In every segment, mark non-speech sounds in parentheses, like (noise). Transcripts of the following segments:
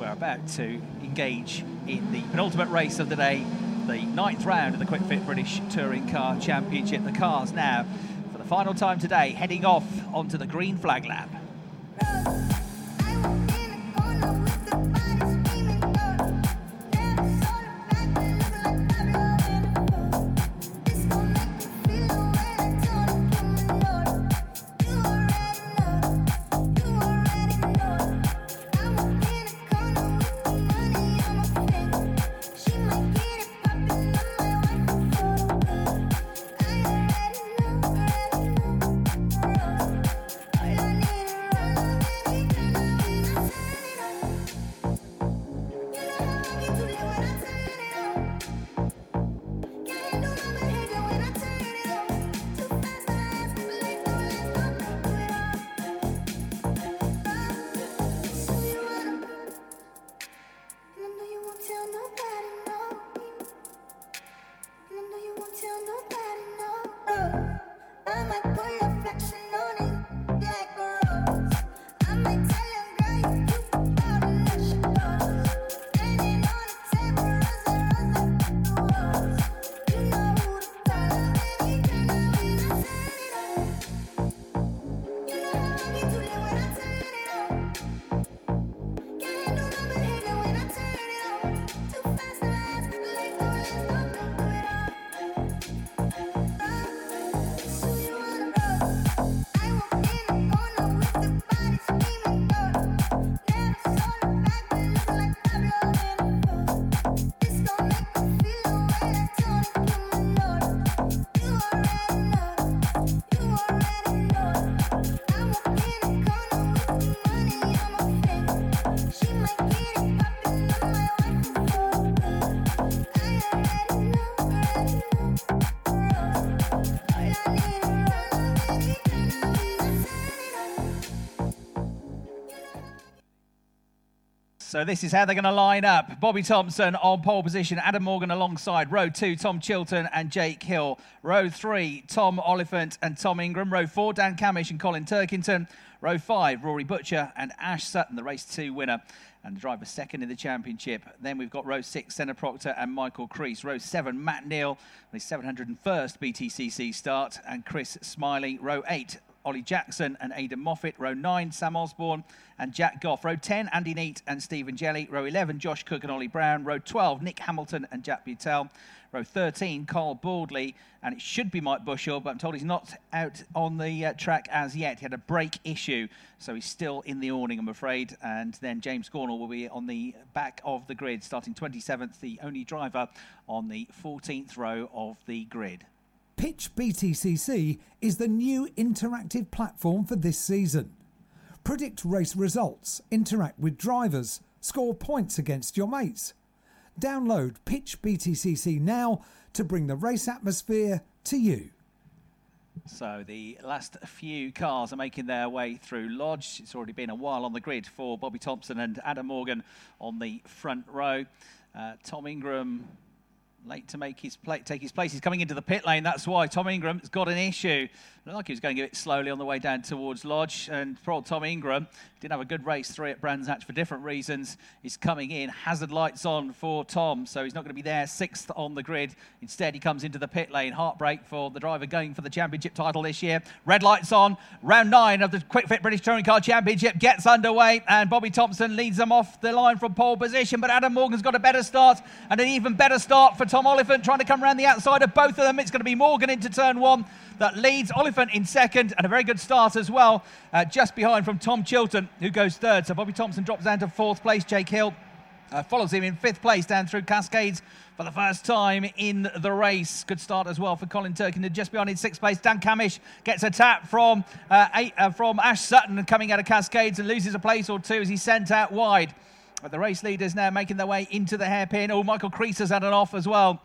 we're about to engage in the penultimate race of the day, the ninth round of the Kwik Fit British Touring Car Championship. The cars now, for the final time today, heading off onto the green flag lap. So this is how they're going to line up. Bobby Thomson on pole position, Adam Morgan alongside. Row two, Tom Chilton and Jake Hill. Row three, Tom Oliphant and Tom Ingram. Row four, Dan Cammish and Colin Turkington. Row five, Rory Butcher and Ash Sutton, the race two winner and the driver second in the championship. Then we've got row six, Senna Proctor and Michael Crees. Row seven, Matt Neal, his 701st BTCC start, and Chris Smiley. Row eight, Ollie Jackson and Aidan Moffat. Row 9, Sam Osborne and Jack Goff. Row 10, Andy Neate and Stephen Jelley. Row 11, Josh Cook and Ollie Brown. Row 12, Nick Hamilton and Jack Butel. Row 13, Carl Boardley. and it should be Mike Bushell, but I'm told he's not out on the uh, track as yet. He had a brake issue, so he's still in the awning, I'm afraid. And then James Gornall will be on the back of the grid, starting 27th, the only driver on the 14th row of the grid. Pitch BTCC is the new interactive platform for this season. Predict race results, interact with drivers, score points against your mates. Download Pitch BTCC now to bring the race atmosphere to you. So the last few cars are making their way through Lodge. It's already been a while on the grid for Bobby Thomson and Adam Morgan on the front row. Uh, Tom Ingram late to make his play, take his place. He's coming into the pit lane. That's why Tom Ingram's got an issue. Looked like he was going a bit slowly on the way down towards Lodge. And poor old Tom Ingram didn't have a good race three at Brands Hatch for different reasons. He's coming in. Hazard lights on for Tom, so he's not going to be there sixth on the grid. Instead, he comes into the pit lane. Heartbreak for the driver going for the championship title this year. Red lights on. Round nine of the Kwik Fit British Touring Car Championship gets underway, and Bobby Thomson leads them off the line from pole position. But Adam Morgan's got a better start and an even better start for Tom Oliphant trying to come around the outside of both of them. It's going to be Morgan into turn one that leads Oliphant in second and a very good start as well, uh, just behind from Tom Chilton, who goes third. So Bobby Thomson drops down to fourth place. Jake Hill uh, follows him in fifth place down through Cascades for the first time in the race. Good start as well for Colin Turkington. Just behind in sixth place, Dan Cammish gets a tap from uh, eight, uh, from Ash Sutton coming out of Cascades and loses a place or two as he's sent out wide. But the race leaders now making their way into the hairpin. Oh, Michael Crees has had an off as well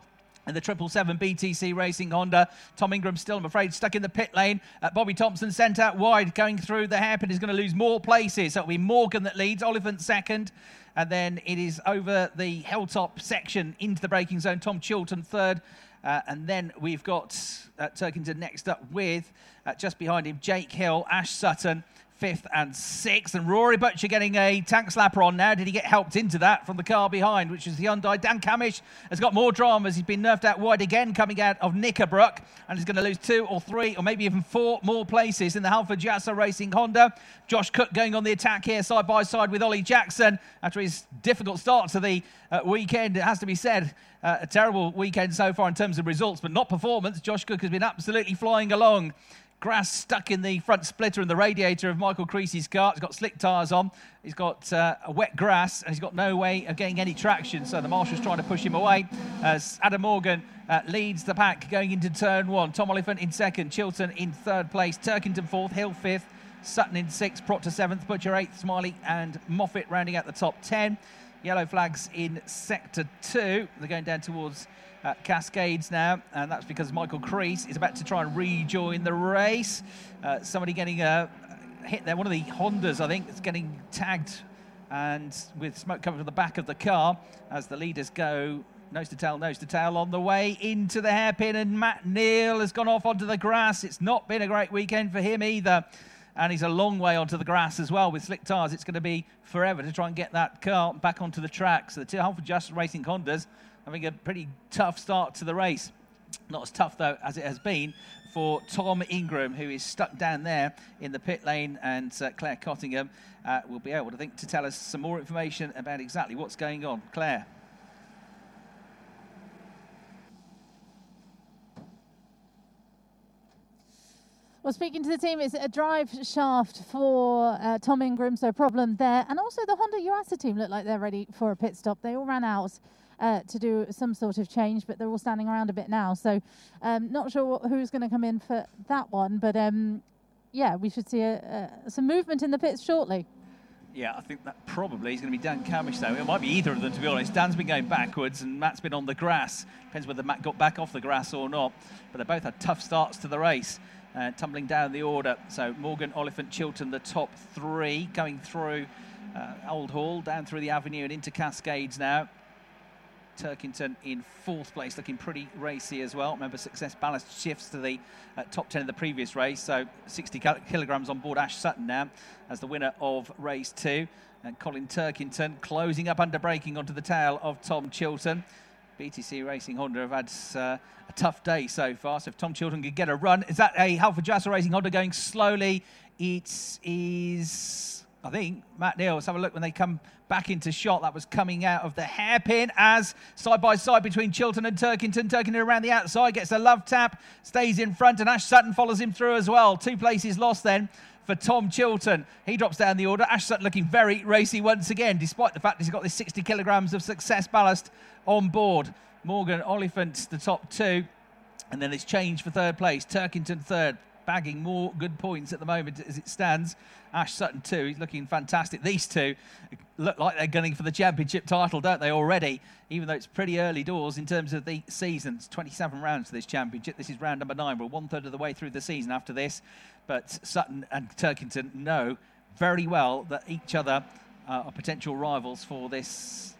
and the 777 BTC Racing Honda. Tom Ingram still, I'm afraid, stuck in the pit lane. Uh, Bobby Thomson sent out wide, going through the hairpin. Is going to lose more places. So it'll be Morgan that leads, Oliphant second. And then it is over the hilltop section into the braking zone. Tom Chilton third. Uh, and then we've got uh, Turkington next up with, uh, just behind him, Jake Hill, Ash Sutton, fifth and sixth. And Rory Butcher getting a tank slapper on now. Did he get helped into that from the car behind, which is the Hyundai? Dan Cammish has got more dramas. He's been nerfed out wide again, coming out of Knickerbrook, and he's going to lose two or three or maybe even four more places in the Halford Yuasa Racing Honda. Josh Cook going on the attack here, side by side with Ollie Jackson after his difficult start to the uh, weekend. It has to be said, uh, a terrible weekend so far in terms of results, but not performance. Josh Cook has been absolutely flying along grass stuck in the front splitter and the radiator of Michael Crees's car. He's got slick tyres on. He's got uh, wet grass and he's got no way of getting any traction. So the marshal's trying to push him away as Adam Morgan uh, leads the pack going into turn one. Tom Oliphant in second, Chilton in third place, Turkington fourth, Hill fifth, Sutton in sixth, Proctor seventh, Butcher eighth, Smiley and Moffat rounding out the top ten. Yellow flags in sector two. They're going down towards uh, Cascades now, and that's because Michael Crees is about to try and rejoin the race. Uh, somebody getting a hit there, one of the Hondas, I think, is getting tagged and with smoke coming from the back of the car as the leaders go nose to tail, nose to tail on the way into the hairpin, and Matt Neal has gone off onto the grass. It's not been a great weekend for him either. And he's a long way onto the grass as well with slick tyres. It's going to be forever to try and get that car back onto the track. So the two Halford Yuasa Racing Hondas having a pretty tough start to the race. Not as tough, though, as it has been for Tom Ingram, who is stuck down there in the pit lane, and uh, Claire Cottingham uh, will be able, to think, to tell us some more information about exactly what's going on. Claire. Well, speaking to the team, it's a drive shaft for uh, Tom Ingram, so problem there. And also the Honda Yuasa team look like they're ready for a pit stop. They all ran out uh, to do some sort of change, but they're all standing around a bit now. So, um, not sure what, who's going to come in for that one, but um, yeah, we should see a, a, some movement in the pits shortly. Yeah, I think that probably is going to be Dan Cammish, though. It might be either of them, to be honest. Dan's been going backwards and Matt's been on the grass. Depends whether Matt got back off the grass or not. But they both had tough starts to the race, uh, tumbling down the order. So Morgan, Oliphant, Chilton, the top three, going through uh, Old Hall, down through the avenue and into Cascades now. Turkington in fourth place, looking pretty racy as well. Remember, Success Ballast shifts to the uh, top 10 of the previous race, so 60 kilograms on board Ash Sutton now as the winner of race two. And Colin Turkington closing up under braking onto the tail of Tom Chilton. BTC Racing Honda have had uh, a tough day so far. So if Tom Chilton could get a run, is that a Halford Yuasa Racing Honda going slowly? It is I think Matt Neal, let's have a look when they come back into shot. That was coming out of the hairpin as side by side between Chilton and Turkington. Turkington around the outside gets a love tap, stays in front, and Ash Sutton follows him through as well. Two places lost then for Tom Chilton. He drops down the order. Ash Sutton looking very racy once again, despite the fact he's got this 60 kilograms of success ballast on board. Morgan Oliphant, the top two. And then it's changed for third place. Turkington third, bagging more good points at the moment as it stands. Ash Sutton too, he's looking fantastic. These two look like they're gunning for the championship title, don't they, already? Even though it's pretty early doors in terms of the season. It's 27 rounds for this championship. This is round number nine. We're one third of the way through the season after this. But Sutton and Turkington know very well that each other are potential rivals for this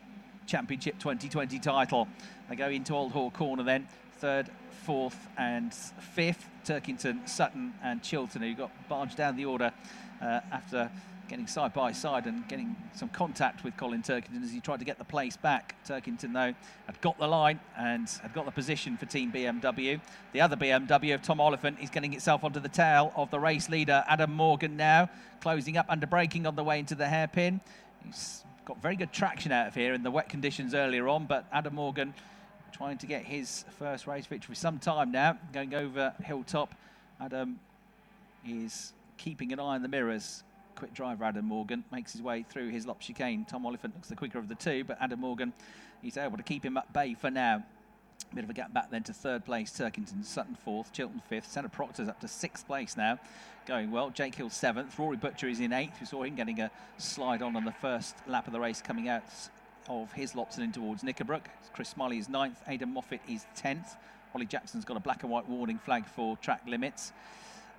championship 2020 title. They go into Old Hall Corner then, third, fourth, and fifth. Turkington, Sutton, and Chilton, who got barged down the order uh, after getting side by side and getting some contact with Colin Turkington as he tried to get the place back. Turkington, though, had got the line and had got the position for Team BMW. The other BMW of Tom Oliphant is getting itself onto the tail of the race leader, Adam Morgan, now, closing up under braking on the way into the hairpin. He's got very good traction out of here in the wet conditions earlier on, but Adam Morgan trying to get his first race victory for some time now, going over Hilltop. Adam is keeping an eye on the mirrors. Quick driver Adam Morgan makes his way through Hislop chicane. Tom Oliphant looks the quicker of the two, but Adam Morgan, he's able to keep him at bay for now. Bit of a gap back then to third place. Turkington, Sutton fourth, Chilton fifth. Senna Proctor's up to sixth place now. Going well. Jake Hill seventh. Rory Butcher is in eighth. We saw him getting a slide on on the first lap of the race coming out of his lots and in towards Knickerbrook. Chris Smiley is ninth. Aidan Moffat is tenth. Ollie Jackson's got a black and white warning flag for track limits.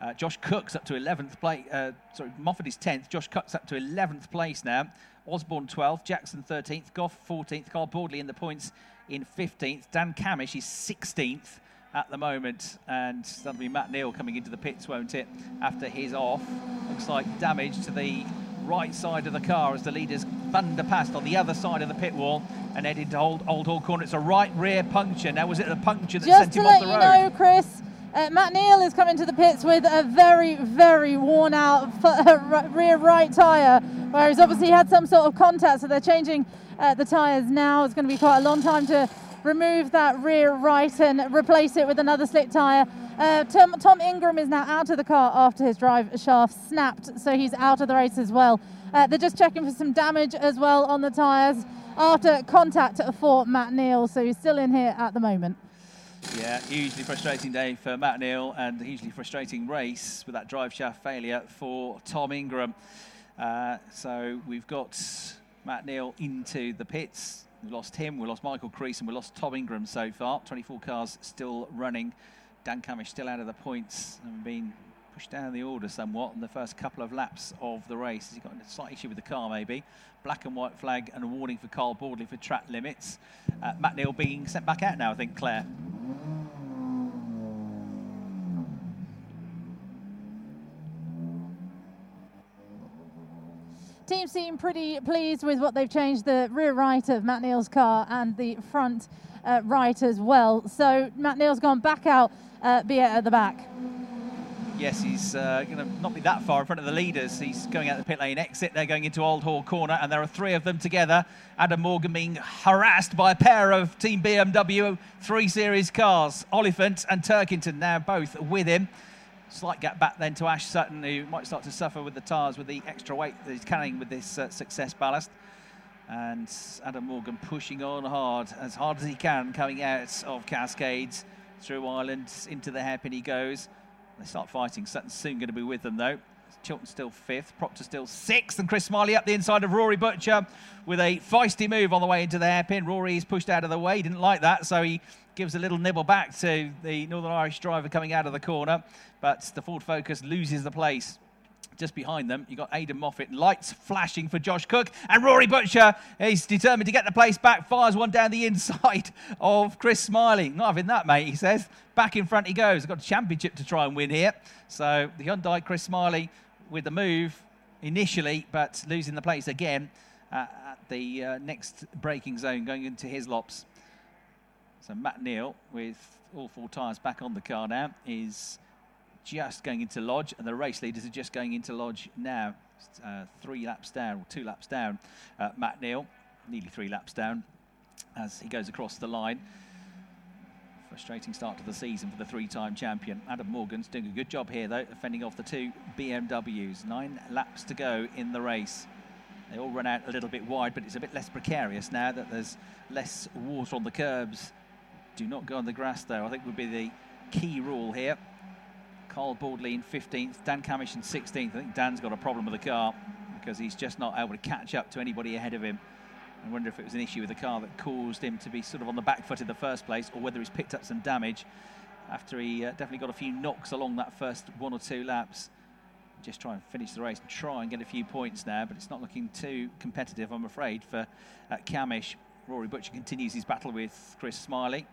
Uh, Josh Cook's up to 11th place. Uh, sorry, Moffat is 10th. Josh Cook's up to 11th place now. Osborne 12th. Jackson 13th. Goff 14th. Carl Boardley in the points in 15th. Dan Cammish is 16th. at the moment, and that'll be Matt Neal coming into the pits, won't it? After his off, looks like damage to the right side of the car as the leaders thunder past on the other side of the pit wall and head into Old, Old Hall Corner. It's a right rear puncture. Now, was it the puncture that Just sent to him off the road? Just to let you know, Chris, uh, Matt Neal is coming to the pits with a very, very worn out (laughs) rear right tyre, where he's obviously had some sort of contact, so they're changing uh, the tyres now. It's going to be quite a long time to remove that rear right and replace it with another slick tyre. Uh, Tom, Tom Ingram is now out of the car after his drive shaft snapped, so he's out of the race as well. Uh, they're just checking for some damage as well on the tyres after contact for Matt Neal, so he's still in here at the moment. Yeah, hugely frustrating day for Matt Neal and hugely frustrating race with that drive shaft failure for Tom Ingram. Uh, so we've got Matt Neal into the pits. We lost him, we lost Michael Crees, and we lost Tom Ingram so far. 24 cars still running. Dan Cammish still out of the points and being pushed down the order somewhat in the first couple of laps of the race. He's got a slight issue with the car, maybe. Black and white flag and a warning for Carl Boardley for track limits. Uh, Matt Neal being sent back out now, I think, Claire. Team seem pretty pleased with what they've changed the rear right of Matt Neal's car and the front uh, right as well. So Matt Neal's gone back out, uh, be at the back. Yes, he's uh, going to not be that far in front of the leaders. He's going out the pit lane exit. They're going into Old Hall Corner, and there are three of them together. Adam Morgan being harassed by a pair of Team BMW 3 Series cars. Oliphant and Turkington now both with him. Slight gap back then to Ash Sutton, who might start to suffer with the tyres with the extra weight that he's carrying with this uh, success ballast. And Adam Morgan pushing on hard, as hard as he can, coming out of Cascades through Island into the hairpin he goes. They start fighting. Sutton's soon going to be with them, though. Chilton still fifth, Proctor still sixth, and Chris Smiley up the inside of Rory Butcher with a feisty move on the way into the hairpin. Rory is pushed out of the way, he didn't like that, so he gives a little nibble back to the Northern Irish driver coming out of the corner. But the Ford Focus loses the place. Just behind them, you've got Aidan Moffat, lights flashing for Josh Cook, and Rory Butcher is determined to get the place back, fires one down the (laughs) inside of Chris Smiley. Not having that, mate, he says. Back in front he goes. Got a championship to try and win here. So the Hyundai Chris Smiley with the move initially, but losing the place again uh, at the uh, next braking zone going into Hislops. So Matt Neal, with all four tyres back on the car now, is just going into Lodge, and the race leaders are just going into Lodge now. Uh, three laps down, or two laps down. Uh, Matt Neal, nearly three laps down, as he goes across the line. Frustrating start to the season for the three-time champion. Adam Morgan's doing a good job here, though, fending off the two BMWs. Nine laps to go in the race. They all run out a little bit wide, but it's a bit less precarious now that there's less water on the curbs. Do not go on the grass, though. I think would be the key rule here. Carl Boardley in 15th, Dan Cammish in 16th. I think Dan's got a problem with the car because he's just not able to catch up to anybody ahead of him. I wonder if it was an issue with the car that caused him to be sort of on the back foot in the first place, or whether he's picked up some damage after he uh, definitely got a few knocks along that first one or two laps. Just try and finish the race and try and get a few points now, but it's not looking too competitive, I'm afraid, for uh, Cammish. Rory Butcher continues his battle with Chris Smiley.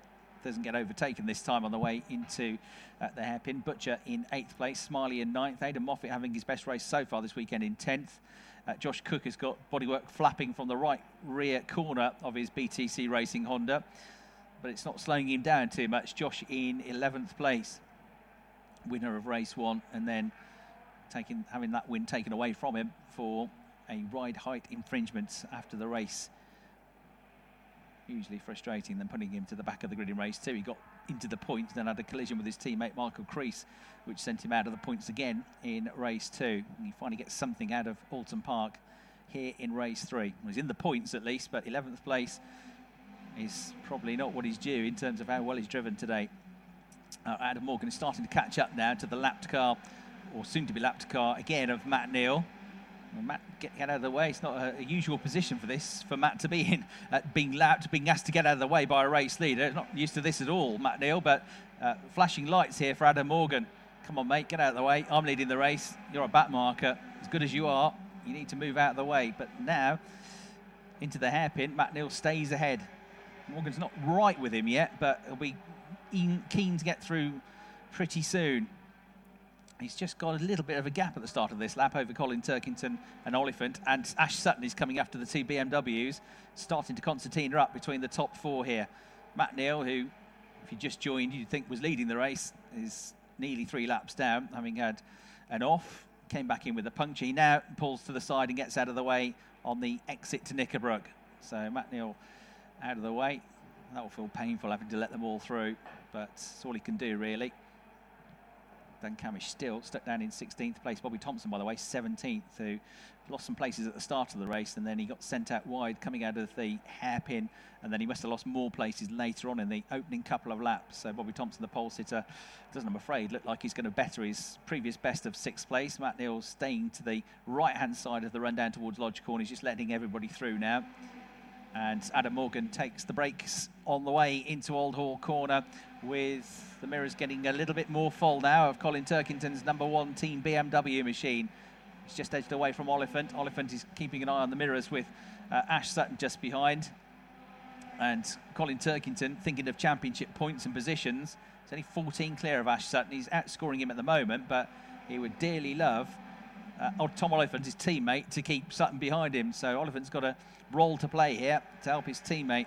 Doesn't get overtaken this time on the way into uh, the hairpin. Butcher in eighth place, Smiley in ninth. Aidan Moffat having his best race so far this weekend in tenth. Uh, Josh Cook has got bodywork flapping from the right rear corner of his BTC Racing Honda, but it's not slowing him down too much. Josh in 11th place, winner of race one, and then taking having that win taken away from him for a ride height infringement after the race. Hugely frustrating, then putting him to the back of the grid in race two. He got into the points, then had a collision with his teammate Michael Crees, which sent him out of the points again in race two. He finally gets something out of Oulton Park here in race three. He's in the points at least, but 11th place is probably not what he's due in terms of how well he's driven today. Uh, Adam Morgan is starting to catch up now to the lapped car, or soon to be lapped car again of Matt Neal. Well, Matt, get, get, out of the way. It's not a, a, usual position for this, for Matt to be in, uh, being lapped, being asked to get out of the way by a race leader. Not used to this at all, Matt Neal, but uh, flashing lights here for Adam Morgan. Come on, mate, get out of the way. I'm leading the race. You're a back marker. As good as you are, you need to move out of the way. But now, into the hairpin, Matt Neal stays ahead. Morgan's not right with him yet, but he'll be keen to get through pretty soon. He's just got a little bit of a gap at the start of this lap over Colin Turkington and Oliphant. And Ash Sutton is coming after the two BMWs, starting to concertina up between the top four here. Matt Neal, who, if you just joined, you'd think was leading the race, is nearly three laps down, having had an off. Came back in with a puncture. He now pulls to the side and gets out of the way on the exit to Knickerbrook. So Matt Neal out of the way. That will feel painful having to let them all through, but it's all he can do, really. Dan Cammish still stuck down in 16th place. Bobby Thomson, by the way, 17th, who lost some places at the start of the race and then he got sent out wide coming out of the hairpin and then he must have lost more places later on in the opening couple of laps. So Bobby Thomson, the pole sitter, doesn't, I'm afraid, look like he's going to better his previous best of sixth place. Matt Neal staying to the right-hand side of the run down towards Lodge Corner. He's just letting everybody through now. And Adam Morgan takes the brakes on the way into Old Hall Corner with the mirrors getting a little bit more full now of Colin Turkington's number one team BMW machine. He's just edged away from Oliphant. Oliphant is keeping an eye on the mirrors with uh, Ash Sutton just behind. And Colin Turkington, thinking of championship points and positions, he's only 14 clear of Ash Sutton. He's outscoring him at the moment, but he would dearly love uh, Tom Oliphant, his teammate, to keep Sutton behind him. So Oliphant's got a role to play here to help his teammate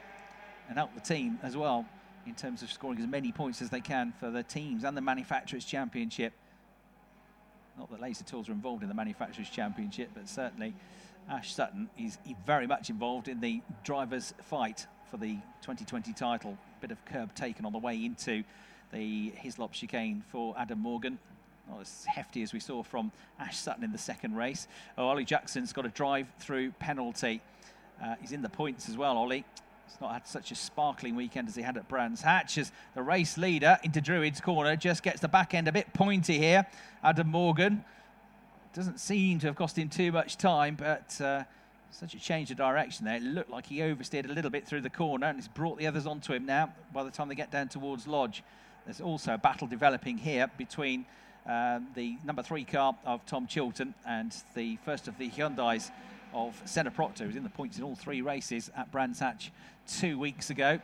and help the team as well in terms of scoring as many points as they can for the teams and the Manufacturers' Championship. Not that Laser Tools are involved in the Manufacturers' Championship, but certainly Ash Sutton is very much involved in the drivers' fight for the 2020 title. Bit of curb taken on the way into the Hislop chicane for Adam Morgan not as hefty as we saw from Ash Sutton in the second race. Oh, Ollie Jackson's got a drive through penalty. Uh, he's in the points as well, Ollie. He's not had such a sparkling weekend as he had at Brands Hatch as the race leader into Druid's corner just gets the back end a bit pointy here. Adam Morgan doesn't seem to have cost him too much time, but uh, such a change of direction there. It looked like he oversteered a little bit through the corner and it's brought the others onto him now by the time they get down towards Lodge. There's also a battle developing here between um, the number three car of Tom Chilton and the first of the Hyundais of Senna Proctor, who's in the points in all three races at Brands Hatch two weeks ago.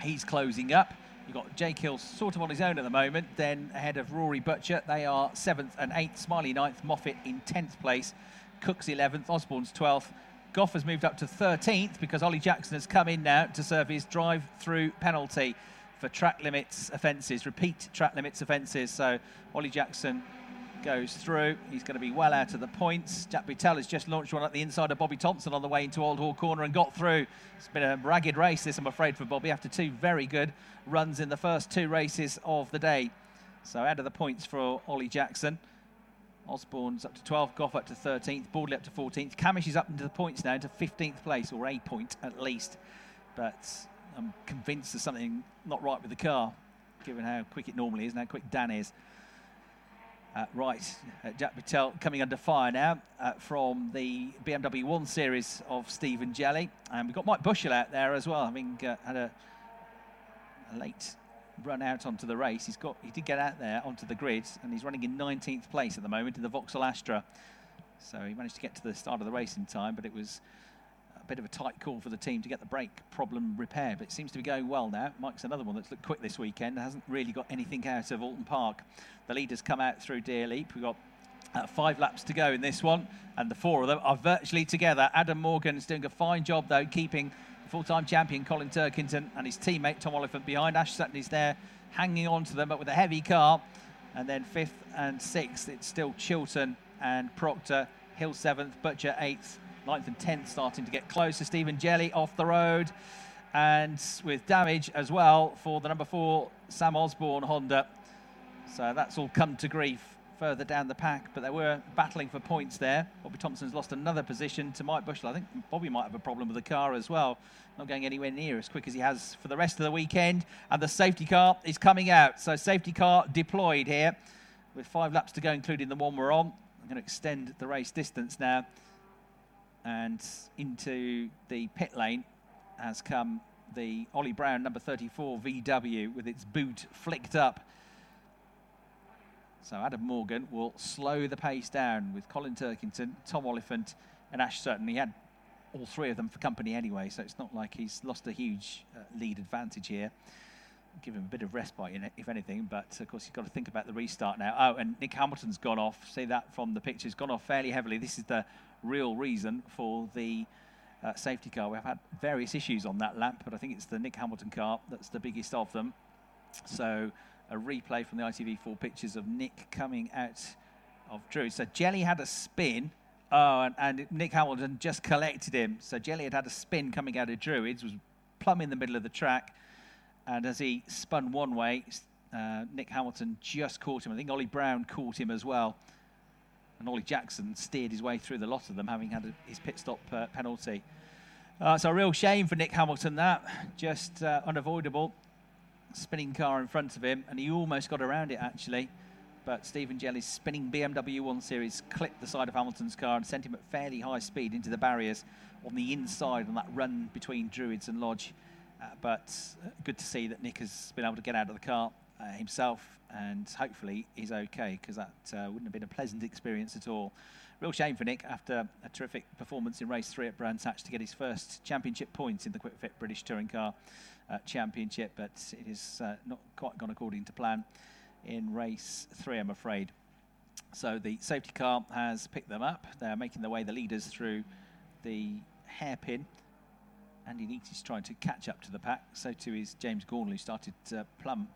He's closing up. You've got Jake Hill sort of on his own at the moment, then ahead of Rory Butcher. They are seventh and eighth. Smiley ninth, Moffat in tenth place. Cook's 11th, Osborne's 12th. Goff has moved up to 13th because Ollie Jackson has come in now to serve his drive through penalty for track limits offences, repeat track limits offences. So Ollie Jackson goes through. He's going to be well out of the points. Jack Butel has just launched one at the inside of Bobby Thomson on the way into Old Hall Corner and got through. It's been a ragged race, this, I'm afraid, for Bobby after two very good runs in the first two races of the day. So out of the points for Ollie Jackson. Osborne's up to 12th, Goff up to 13th, Boardley up to 14th. Cammish is up into the points now, into 15th place, or a point at least. But I'm convinced there's something not right with the car, given how quick it normally is and how quick Dan is. Uh, right, uh, Jack Butel coming under fire now uh, from the BMW 1 Series of Stephen Jelley. And we've got Mike Bushell out there as well, having uh, had a, a, late run out onto the race. He's got He did get out there onto the grid, and he's running in 19th place at the moment in the Vauxhall Astra. So he managed to get to the start of the race in time, but it was a bit of a tight call for the team to get the brake problem repaired, but it seems to be going well now. Mike's another one that's looked quick this weekend, hasn't really got anything out of Oulton Park. The leaders come out through Deer Leap. We've got uh, five laps to go in this one, and the four of them are virtually together. Adam Morgan is doing a fine job, though, keeping full-time champion Colin Turkington and his teammate Tom Oliphant behind. Ash Sutton is there, hanging on to them, but with a heavy car. And then fifth and sixth, it's still Chilton and Proctor. Hill seventh, Butcher eighth, ninth and tenth starting to get closer. Stephen Jelley off the road, and with damage as well for the number four Sam Osborne Honda. So that's all come to grief further down the pack, but they were battling for points there. Bobby Thomson's lost another position to Mike Bushell. I think Bobby might have a problem with the car as well, not going anywhere near as quick as he has for the rest of the weekend. And the safety car is coming out. So safety car deployed here with five laps to go, including the one we're on. I'm going to extend the race distance now and into the pit lane has come the Ollie Brown number 34 VW with its boot flicked up. So Adam Morgan will slow the pace down with Colin Turkington, Tom Oliphant, and Ash Sutton. He had all three of them for company anyway, so it's not like he's lost a huge uh, lead advantage here. give him a bit of respite, it, if anything. But of course, you've got to think about the restart now. Oh, and Nick Hamilton's gone off. See that from the pictures, gone off fairly heavily. This is the real reason for the uh, safety car. We've had various issues on that lap, but I think it's the Nick Hamilton car that's the biggest of them. So a replay from the ITV4 pictures of Nick coming out of Druid. So Jelley had a spin. Oh, and, and, Nick Hamilton just collected him. So Jelley had had a spin coming out of Druids, was plumb in the middle of the track. And as he spun one way, uh, Nick Hamilton just caught him. I think Ollie Brown caught him as well. And Ollie Jackson steered his way through the lot of them, having had a, his pit stop uh, penalty. Uh, it's a real shame for Nick Hamilton, that. Just uh, unavoidable. Spinning car in front of him, and he almost got around it, actually. But Stephen Jelley's spinning BMW 1 Series clipped the side of Hamilton's car and sent him at fairly high speed into the barriers on the inside on that run between Druids and Lodge. Uh, but uh, good to see that Nick has been able to get out of the car uh, himself, and hopefully he's okay because that uh, wouldn't have been a pleasant experience at all. Real shame for Nick after a terrific performance in race three at Brands Hatch to get his first championship points in the Kwik Fit British Touring Car uh, Championship, but it has uh, not quite gone according to plan in race three, I'm afraid. So the safety car has picked them up. They're making their way the leaders through the hairpin. Andy Neate is trying to catch up to the pack. So too is James Gornall, started uh, plumb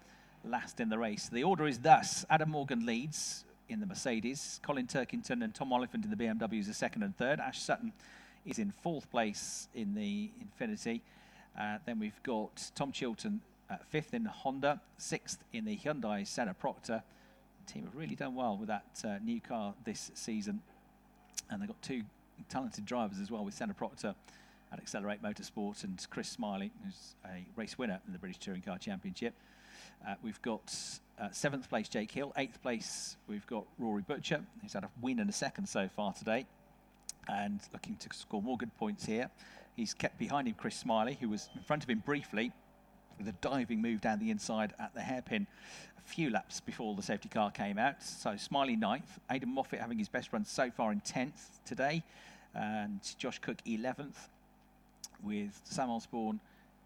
last in the race. The order is thus Adam Morgan leads in the Mercedes, Colin Turkington and Tom Oliphant in the BMWs are second and third. Ash Sutton is in fourth place in the Infiniti. Uh, then we've got Tom Chilton uh, fifth in Honda, sixth in the Hyundai Senna Proctor. Team have really done well with that uh, new car this season. And they've got two talented drivers as well with Senna Proctor at Accelerate Motorsport and Chris Smiley, who's a race winner in the British Touring Car Championship. Uh, we've got uh, seventh place Jake Hill, eighth place we've got Rory Butcher, who's had a win and a second so far today, and looking to score more good points here. He's kept behind him Chris Smiley, who was in front of him briefly with a diving move down the inside at the hairpin a few laps before the safety car came out. So Smiley ninth, Aidan Moffat having his best run so far in 10th today, and Josh Cook 11th, with Sam Osborne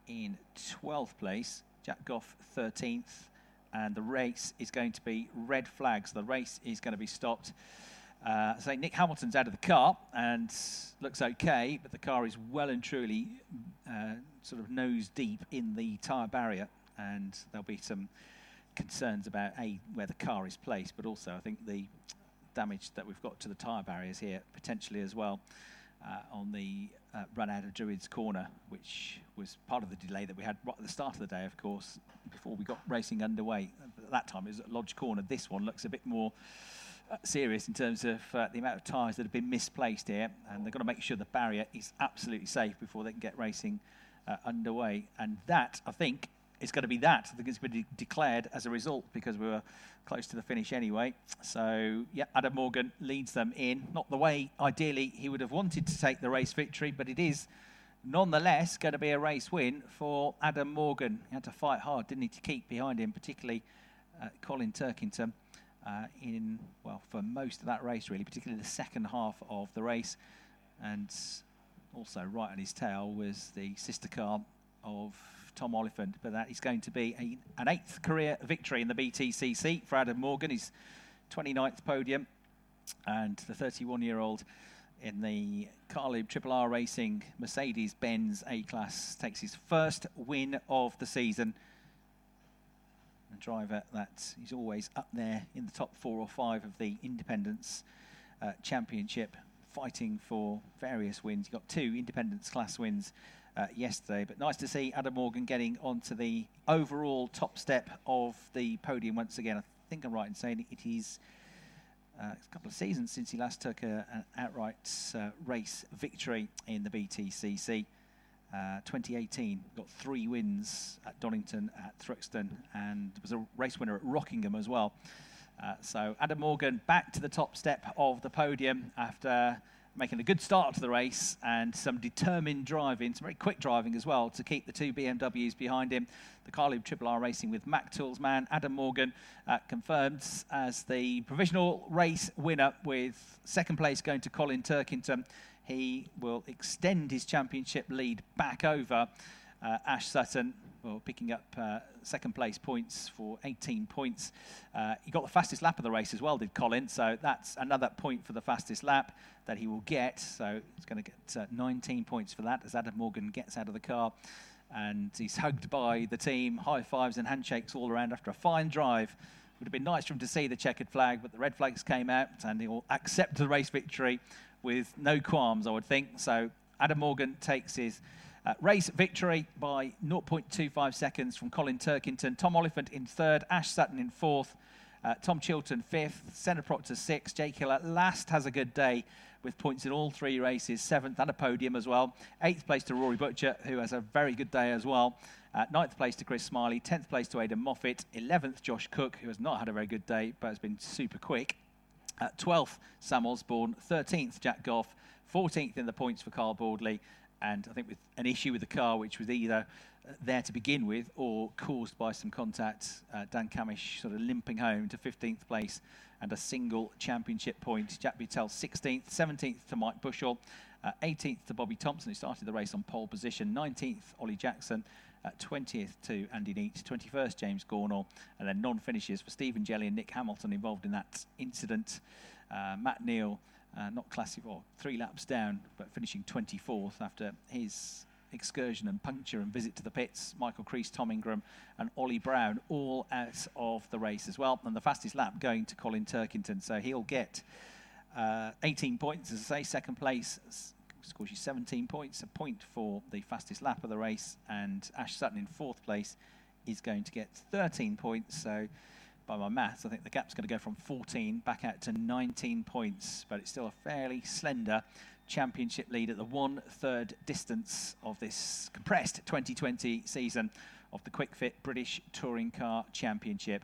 in 12th place, Jack Goff 13th, and the race is going to be red flags. The race is going to be stopped. Uh, so Nick Hamilton's out of the car and looks okay, but the car is well and truly uh, sort of nose deep in the tyre barrier, and there'll be some concerns about a where the car is placed, but also I think the damage that we've got to the tyre barriers here potentially as well uh, on the uh, run out of Druids Corner, which was part of the delay that we had right at the start of the day, of course, before we got racing underway. At that time, it was at Lodge Corner. This one looks a bit more uh, serious in terms of uh, the amount of tyres that have been misplaced here, and they've got to make sure the barrier is absolutely safe before they can get racing uh, underway. And that, I think, is going to be that. Think it's been de- declared as a result because we were close to the finish anyway. So, yeah, Adam Morgan leads them in. Not the way, ideally, he would have wanted to take the race victory, but it is nonetheless going to be a race win for Adam Morgan. He had to fight hard, didn't he, to keep behind him, particularly uh, Colin Turkington uh, in, well, for most of that race, really, particularly the second half of the race. And also, right on his tail was the sister car of Tom Oliphant, but that is going to be a, an eighth career victory in the BTCC for Adam Morgan, his 29th podium, and the 31 year old in the Carlube Triple R Racing Mercedes Benz A Class takes his first win of the season a driver that is always up there in the top four or five of the Independence uh, Championship, fighting for various wins. He got two Independence class wins uh, yesterday, but nice to see Adam Morgan getting onto the overall top step of the podium once again. I think I'm right in saying it is. Uh, a couple of seasons since he last took a, an outright uh, race victory in the BTCC. Uh, 2018 got three wins at Donington, at Thruxton, and was a race winner at Rockingham as well. Uh, so Adam Morgan back to the top step of the podium after making a good start to the race and some determined driving, some very quick driving as well to keep the two BMWs behind him. The Carlube Triple R Racing with Mac Tools man Adam Morgan uh, confirmed as the provisional race winner with second place going to Colin Turkington he will extend his championship lead back over Uh, Ash Sutton well, picking up uh, second place points for 18 points. Uh, he got the fastest lap of the race as well, did Colin. So that's another point for the fastest lap that he will get. So he's going to get uh, 19 points for that as Adam Morgan gets out of the car. And he's hugged by the team, high fives and handshakes all around after a fine drive. Would have been nice for him to see the checkered flag, but the red flags came out and he will accept the race victory with no qualms, I would think. So Adam Morgan takes his uh, race victory by 0.25 seconds from Colin Turkington. Tom Oliphant in third, Ash Sutton in fourth, uh, Tom Chilton fifth, Senna Proctor sixth. Jake Hill at last has a good day with points in all three races, seventh and a podium as well. Eighth place to Rory Butcher, who has a very good day as well. Uh, ninth place to Chris Smiley, tenth place to Aidan Moffat, eleventh Josh Cook, who has not had a very good day but has been super quick. Uh, 12th, Sam Osborne. 13th, Jack Goff. 14th in the points for Carl Boardley and I think with an issue with the car, which was either uh, there to begin with or caused by some contact, uh, Dan Cammish sort of limping home to 15th place and a single championship point. Jack Butel 16th, 17th to Mike Bushell, uh, 18th to Bobby Thomson, who started the race on pole position, 19th Ollie Jackson, uh, 20th to Andy Neate, 21st James Gornall, and then non-finishes for Stephen Jelley and Nick Hamilton involved in that incident. Uh, Matt Neal uh, not classic, or three laps down, but finishing 24th after his excursion and puncture and visit to the pits. Michael Crees, Tom Ingram, and Ollie Brown all out of the race as well. And the fastest lap going to Colin Turkington, so he'll get uh, 18 points, as I say, second place. Scores you 17 points, a point for the fastest lap of the race, and Ash Sutton in fourth place is going to get 13 points. So by my maths, I think the gap's going to go from 14 back out to 19 points, but it's still a fairly slender championship lead at the one third distance of this compressed 2020 season of the Kwik Fit British Touring Car Championship.